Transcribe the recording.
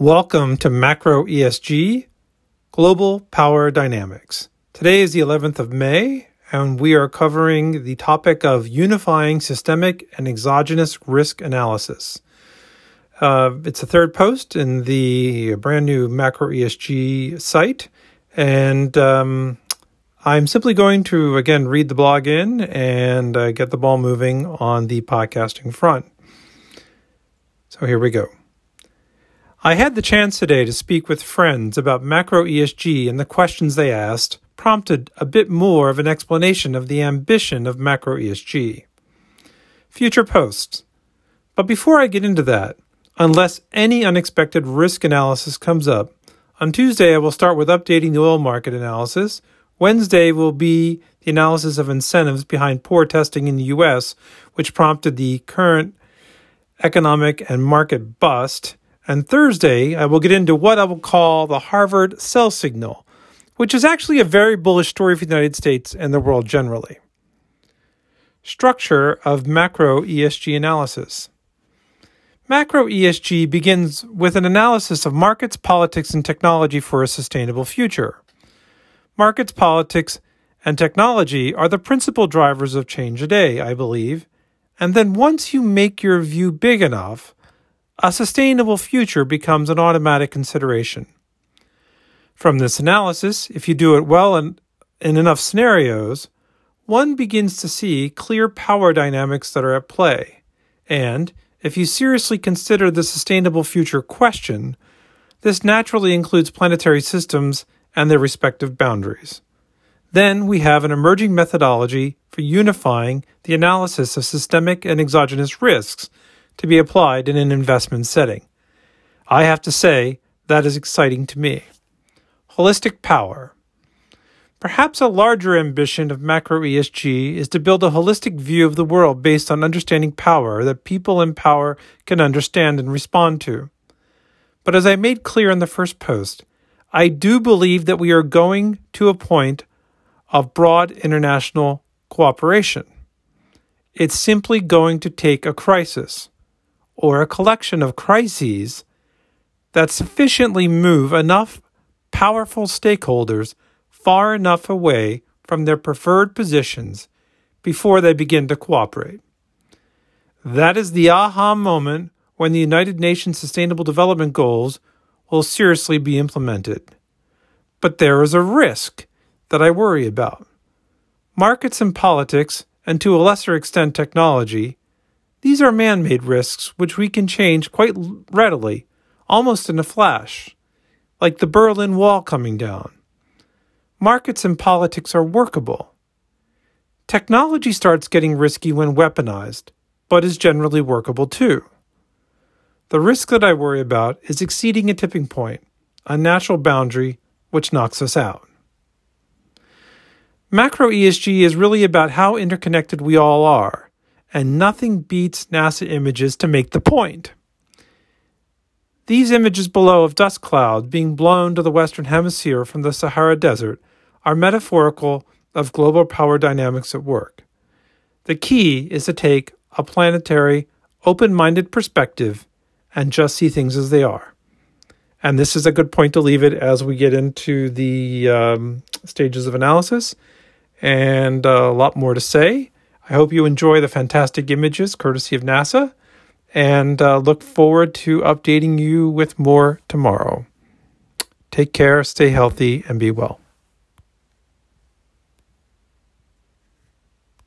Welcome to Macro ESG Global Power Dynamics. Today is the 11th of May, and we are covering the topic of unifying systemic and exogenous risk analysis. Uh, it's a third post in the brand new Macro ESG site, and um, I'm simply going to again read the blog in and uh, get the ball moving on the podcasting front. So here we go. I had the chance today to speak with friends about macro ESG, and the questions they asked prompted a bit more of an explanation of the ambition of macro ESG. Future posts. But before I get into that, unless any unexpected risk analysis comes up, on Tuesday I will start with updating the oil market analysis. Wednesday will be the analysis of incentives behind poor testing in the US, which prompted the current economic and market bust. And Thursday, I will get into what I will call the Harvard sell signal, which is actually a very bullish story for the United States and the world generally. Structure of macro ESG analysis. Macro ESG begins with an analysis of markets, politics, and technology for a sustainable future. Markets, politics, and technology are the principal drivers of change today, I believe. And then once you make your view big enough, a sustainable future becomes an automatic consideration. From this analysis, if you do it well in, in enough scenarios, one begins to see clear power dynamics that are at play. And if you seriously consider the sustainable future question, this naturally includes planetary systems and their respective boundaries. Then we have an emerging methodology for unifying the analysis of systemic and exogenous risks to be applied in an investment setting. I have to say, that is exciting to me. Holistic power. Perhaps a larger ambition of macro ESG is to build a holistic view of the world based on understanding power that people in power can understand and respond to. But as I made clear in the first post, I do believe that we are going to a point of broad international cooperation. It's simply going to take a crisis or a collection of crises that sufficiently move enough powerful stakeholders far enough away from their preferred positions before they begin to cooperate. That is the aha moment when the United Nations Sustainable Development Goals will seriously be implemented. But there is a risk that I worry about. Markets and politics, and to a lesser extent technology, these are man made risks which we can change quite readily, almost in a flash, like the Berlin Wall coming down. Markets and politics are workable. Technology starts getting risky when weaponized, but is generally workable too. The risk that I worry about is exceeding a tipping point, a natural boundary which knocks us out. Macro ESG is really about how interconnected we all are and nothing beats NASA images to make the point. These images below of dust cloud being blown to the Western Hemisphere from the Sahara Desert are metaphorical of global power dynamics at work. The key is to take a planetary, open minded perspective and just see things as they are. And this is a good point to leave it as we get into the um, stages of analysis and a lot more to say. I hope you enjoy the fantastic images courtesy of NASA and uh, look forward to updating you with more tomorrow. Take care, stay healthy, and be well.